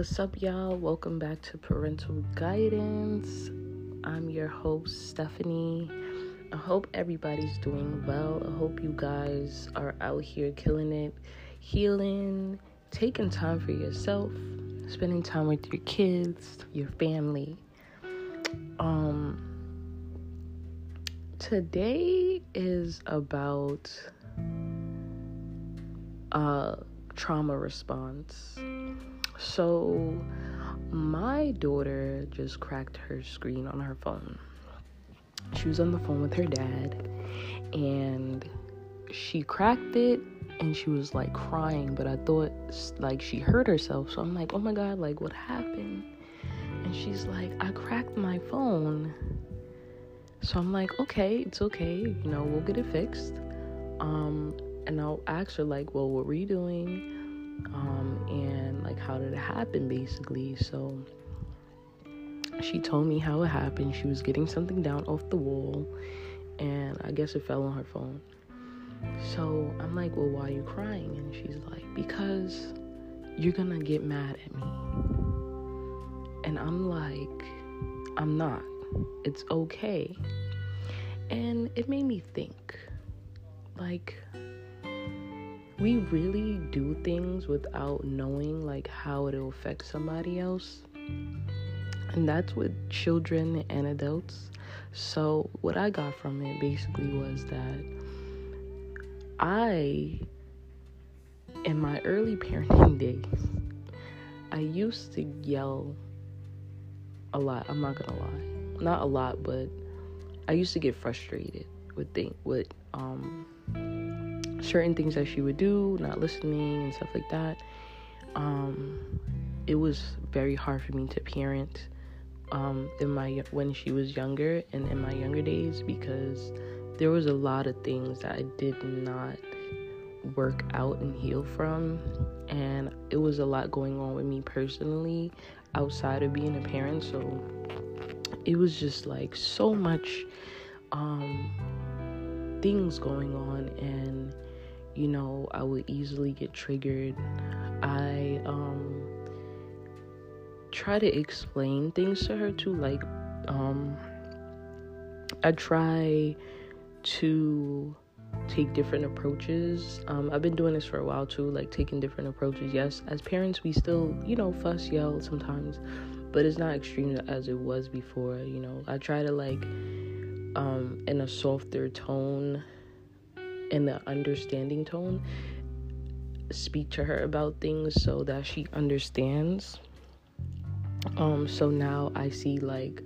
What's up, y'all? Welcome back to Parental Guidance. I'm your host, Stephanie. I hope everybody's doing well. I hope you guys are out here killing it, healing, taking time for yourself, spending time with your kids, your family. Um, today is about uh trauma response. So, my daughter just cracked her screen on her phone. She was on the phone with her dad, and she cracked it and she was like crying, but I thought like she hurt herself. So I'm like, oh my god, like what happened? And she's like, I cracked my phone. So I'm like, okay, it's okay, you know, we'll get it fixed. Um, and I'll ask her like, well, what were you doing? Um, and like how did it happen basically. So she told me how it happened. She was getting something down off the wall and I guess it fell on her phone. So I'm like, well, why are you crying? And she's like, because you're gonna get mad at me. And I'm like, I'm not. It's okay. And it made me think, like, we really do things without knowing like how it'll affect somebody else. And that's with children and adults. So what i got from it basically was that i in my early parenting days i used to yell a lot i'm not gonna lie. Not a lot but i used to get frustrated with things with um certain things that she would do, not listening and stuff like that. Um, it was very hard for me to parent um, in my when she was younger and in my younger days because there was a lot of things that I did not work out and heal from, and it was a lot going on with me personally outside of being a parent. So it was just like so much um, things going on and you know, I would easily get triggered. I um try to explain things to her too, like um I try to take different approaches. Um, I've been doing this for a while too, like taking different approaches. Yes, as parents, we still, you know, fuss, yell sometimes, but it's not extreme as it was before. You know, I try to like, um, in a softer tone, in the understanding tone speak to her about things so that she understands. Um so now i see like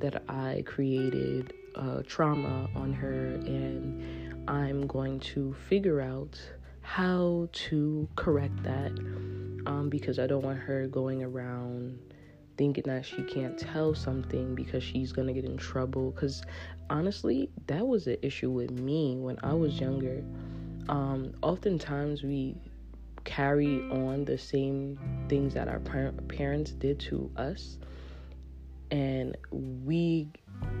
that i created uh, trauma on her and i'm going to figure out how to correct that um, because i don't want her going around thinking that she can't tell something because she's gonna get in trouble. Because honestly, that was an issue with me when I was younger. Um, oftentimes, we carry on the same things that our par- parents did to us, and we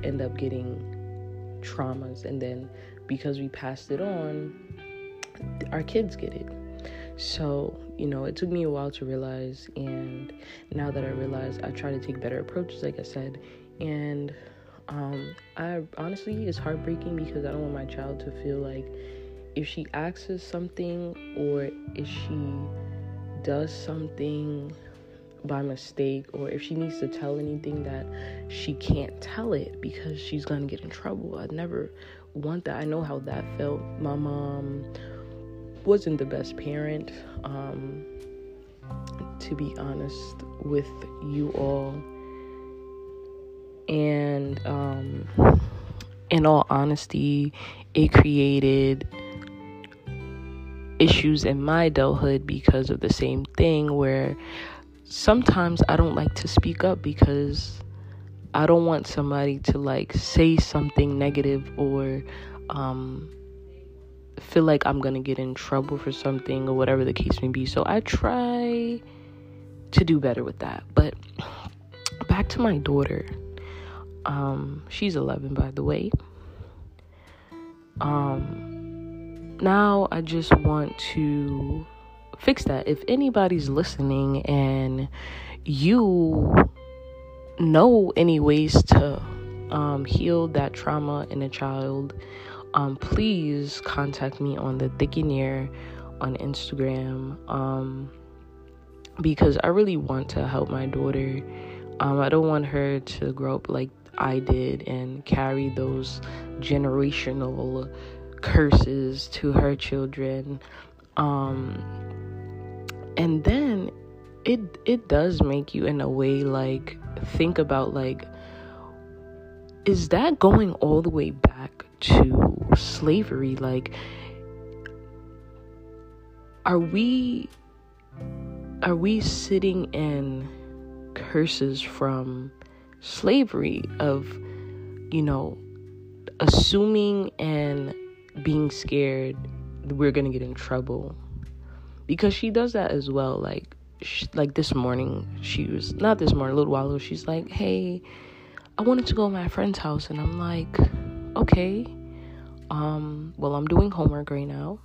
end up getting traumas. And then because we passed it on, our kids get it. So, you know, it took me a while to realize, and now that I realize, I try to take better approaches, like I said. And um, I honestly, it's heartbreaking because I don't want my child to feel like if she asks something or if she does something by mistake or if she needs to tell anything that she can't tell it because she's gonna get in trouble. I never want that. I know how that felt. My mom wasn't the best parent, um, to be honest with you all. And um, in all honesty, it created issues in my adulthood because of the same thing where sometimes I don't like to speak up because I don't want somebody to like say something negative or um, feel like I'm gonna get in trouble for something or whatever the case may be. So I try to do better with that. But back to my daughter. Um, she's 11, by the way. Um, now I just want to fix that. If anybody's listening and you know any ways to um, heal that trauma in a child, um, please contact me on the Thickeneer on Instagram um, because I really want to help my daughter. Um, I don't want her to grow up like I did and carry those generational curses to her children. Um, and then it it does make you in a way like think about like is that going all the way back to slavery like are we are we sitting in curses from slavery of you know assuming and being scared we're going to get in trouble? Because she does that as well like she, like this morning she was not this morning a little while ago she's like hey i wanted to go to my friend's house and i'm like okay um well i'm doing homework right now.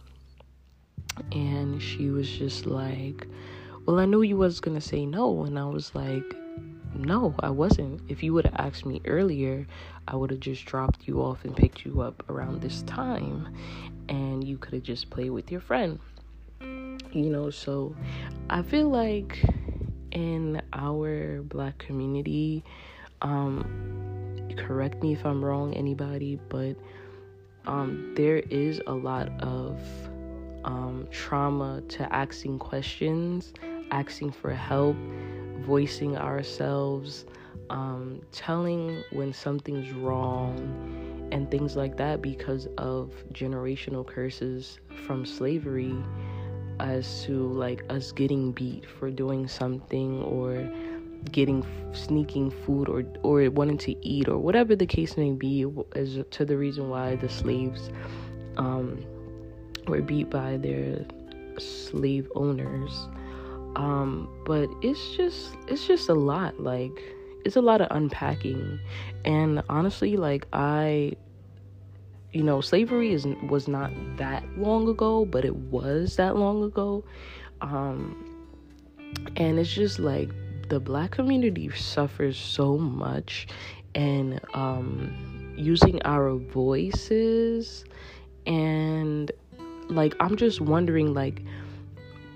And she was just like well i knew you was gonna say no. And i was like no i wasn't. If you would have asked me earlier i would have just dropped you off and picked you up around this time. And you could have just played with your friend. You know so i feel like in our black community um correct me if i'm wrong anybody but um there is a lot of um trauma to asking questions asking for help voicing ourselves um telling when something's wrong and things like that because of generational curses from slavery as to like us getting beat for doing something or getting sneaking food or or wanting to eat or whatever the case may be as to the reason why the slaves um, were beat by their slave owners um, but it's just it's just a lot like it's a lot of unpacking and honestly like i you know, slavery is was not that long ago, but it was that long ago. Um, and it's just like the black community suffers so much, and um, using our voices, and like I'm just wondering, like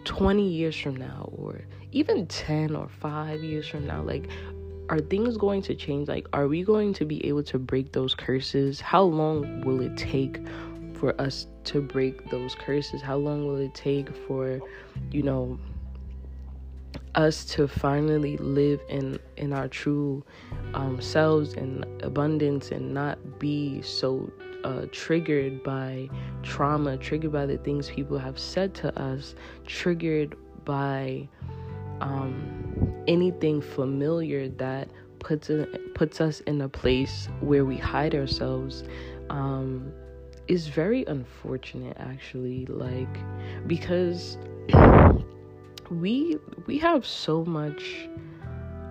20 years from now, or even 10 or 5 years from now, like are things going to change? Like, are we going to be able to break those curses? How long will it take for us to break those curses? How long will it take for, you know, us to finally live in in our true um, selves and abundance and not be so uh, triggered by trauma, triggered by the things people have said to us, triggered by um, anything familiar that puts it, puts us in a place where we hide ourselves um, is very unfortunate actually like because we we have so much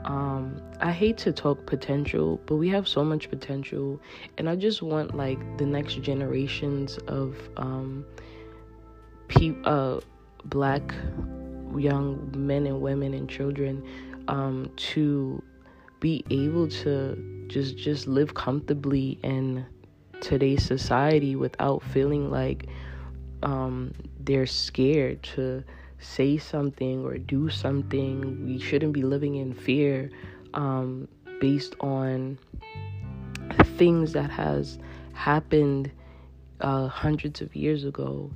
um i hate to talk potential but we have so much potential. And i just want like the next generations of um pe- uh black young men and women and children um, to be able to just just live comfortably in today's society without feeling like um, they're scared to say something or do something. We shouldn't be living in fear um, based on things that has happened uh, hundreds of years ago.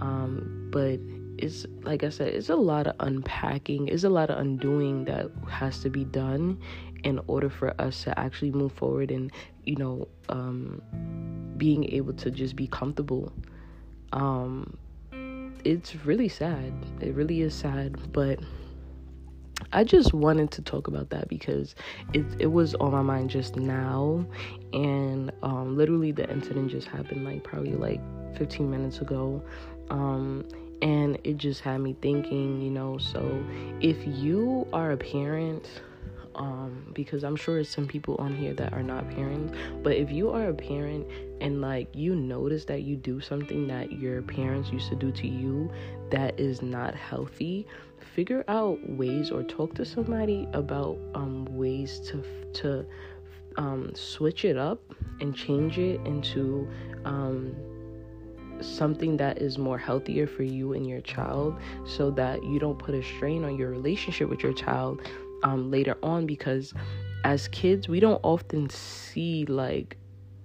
Um, but it's like I said, it's a lot of unpacking, it's a lot of undoing that has to be done in order for us to actually move forward and, you know, um, being able to just be comfortable. Um, it's really sad. It really is sad, but I just wanted to talk about that because it it was on my mind just now, and um, literally the incident just happened like probably like 15 minutes ago. Um, and it just had me thinking, you know. So, if you are a parent, um, because I'm sure some people on here that are not parents. But if you are a parent and like you notice that you do something that your parents used to do to you that is not healthy, figure out ways or talk to somebody about um, ways to to um, switch it up and change it into um, something that is more healthier for you and your child so that you don't put a strain on your relationship with your child um, later on because as kids we don't often see like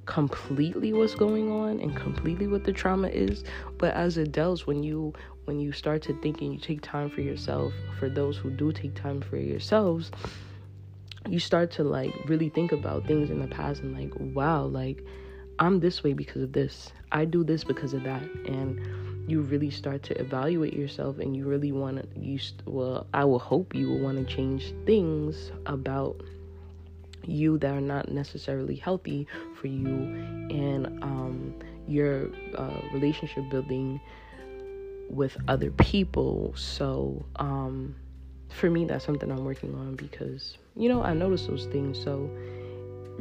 completely what's going on and completely what the trauma is. But as adults when you when you start to think and you take time for yourself for those who do take time for yourselves you start to like really think about things in the past and like wow like i'm this way because of this. I do this because of that. And you really start to evaluate yourself and you really want to you well i will hope you will want to change things about you that are not necessarily healthy for you and um, your uh, relationship building with other people. So um, for me that's something i'm working on because you know i notice those things. So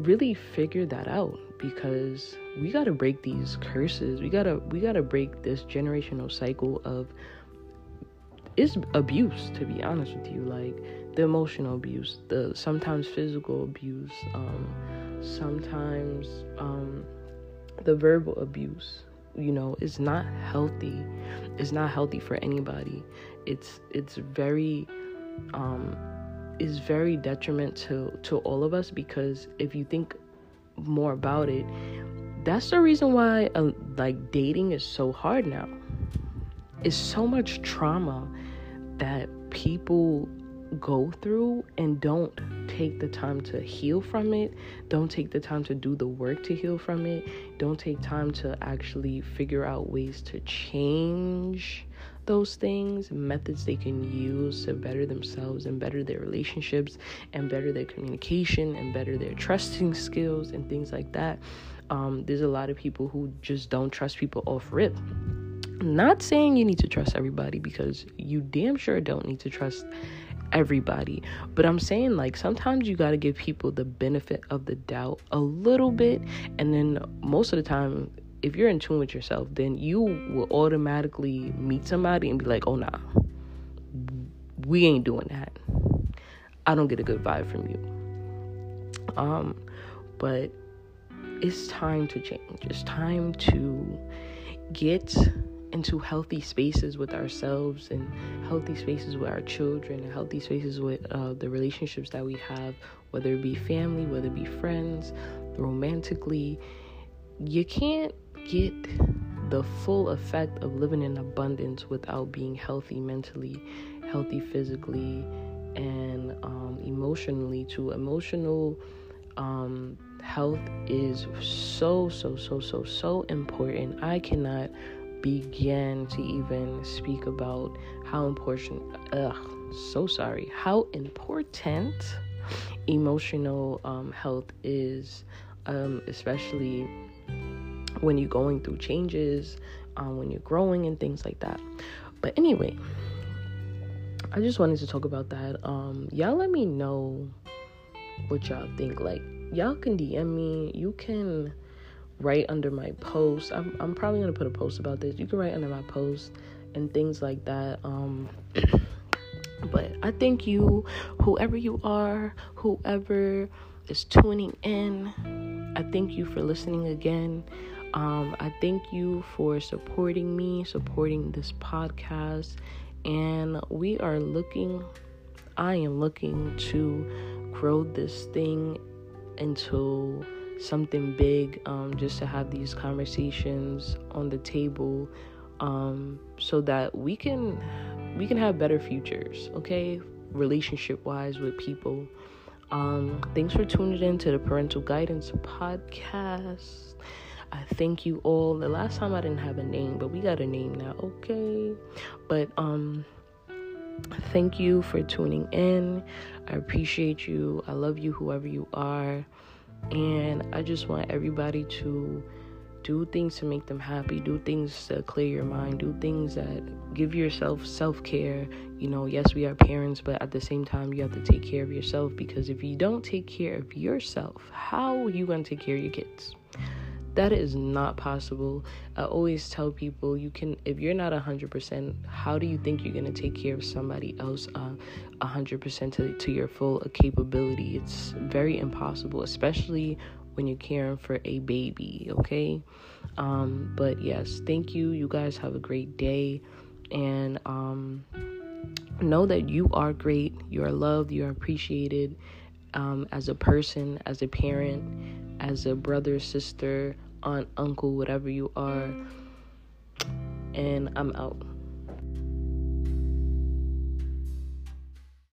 really figure that out because we got to break these curses. We got to we got to break this generational cycle of is abuse to be honest with you like the emotional abuse the sometimes physical abuse um sometimes um the verbal abuse you know is not healthy. It's not healthy for anybody. It's it's very um is very detriment to to all of us because if you think more about it that's the reason why uh, like dating is so hard now. It's so much trauma that people go through and don't take the time to heal from it, don't take the time to do the work to heal from it, don't take time to actually figure out ways to change those things, methods they can use to better themselves and better their relationships and better their communication and better their trusting skills and things like that. Um, there's a lot of people who just don't trust people off rip. Not saying you need to trust everybody because you damn sure don't need to trust everybody. But I'm saying, like, sometimes you got to give people the benefit of the doubt a little bit. And then most of the time, if you're in tune with yourself, then you will automatically meet somebody and be like, oh, nah, we ain't doing that. I don't get a good vibe from you. Um, but it's time to change. It's time to get into healthy spaces with ourselves and healthy spaces with our children and healthy spaces with uh, the relationships that we have, whether it be family, whether it be friends, romantically. You can't get the full effect of living in abundance without being healthy mentally, healthy physically, and um, emotionally too. Emotional um, health is so, so, so, so, so important. I cannot begin to even speak about how important, ugh, so sorry, how important emotional um, health is, um, especially when you're going through changes, um, when you're growing, and things like that. But anyway, I just wanted to talk about that. Um, y'all let me know what y'all think. Like, y'all can DM me. You can write under my post. I'm, I'm probably gonna put a post about this. You can write under my post and things like that. Um, but I thank you, whoever you are, whoever is tuning in. I thank you for listening again. Um, I thank you for supporting me, supporting this podcast, and we are looking. I am looking to grow this thing into something big, um, just to have these conversations on the table, um, so that we can we can have better futures. Okay, relationship wise with people. Um, thanks for tuning in to the Parental Guidance Podcast. I thank you all. The last time I didn't have a name, but we got a name now, okay? But um thank you for tuning in. I appreciate you. I love you whoever you are. And I just want everybody to do things to make them happy do things to clear your mind do things that give yourself self-care you know yes we are parents but at the same time you have to take care of yourself because if you don't take care of yourself how are you going to take care of your kids that is not possible. I always tell people you can if you're not 100%, how do you think you're going to take care of somebody else uh, 100% to, to your full capability? It's very impossible, especially when you're caring for a baby, okay? Um, but yes, thank you. You guys have a great day and um, know that you are great. You are loved, you are appreciated um, as a person, as a parent, as a brother, sister, aunt, uncle, whatever you are. And I'm out.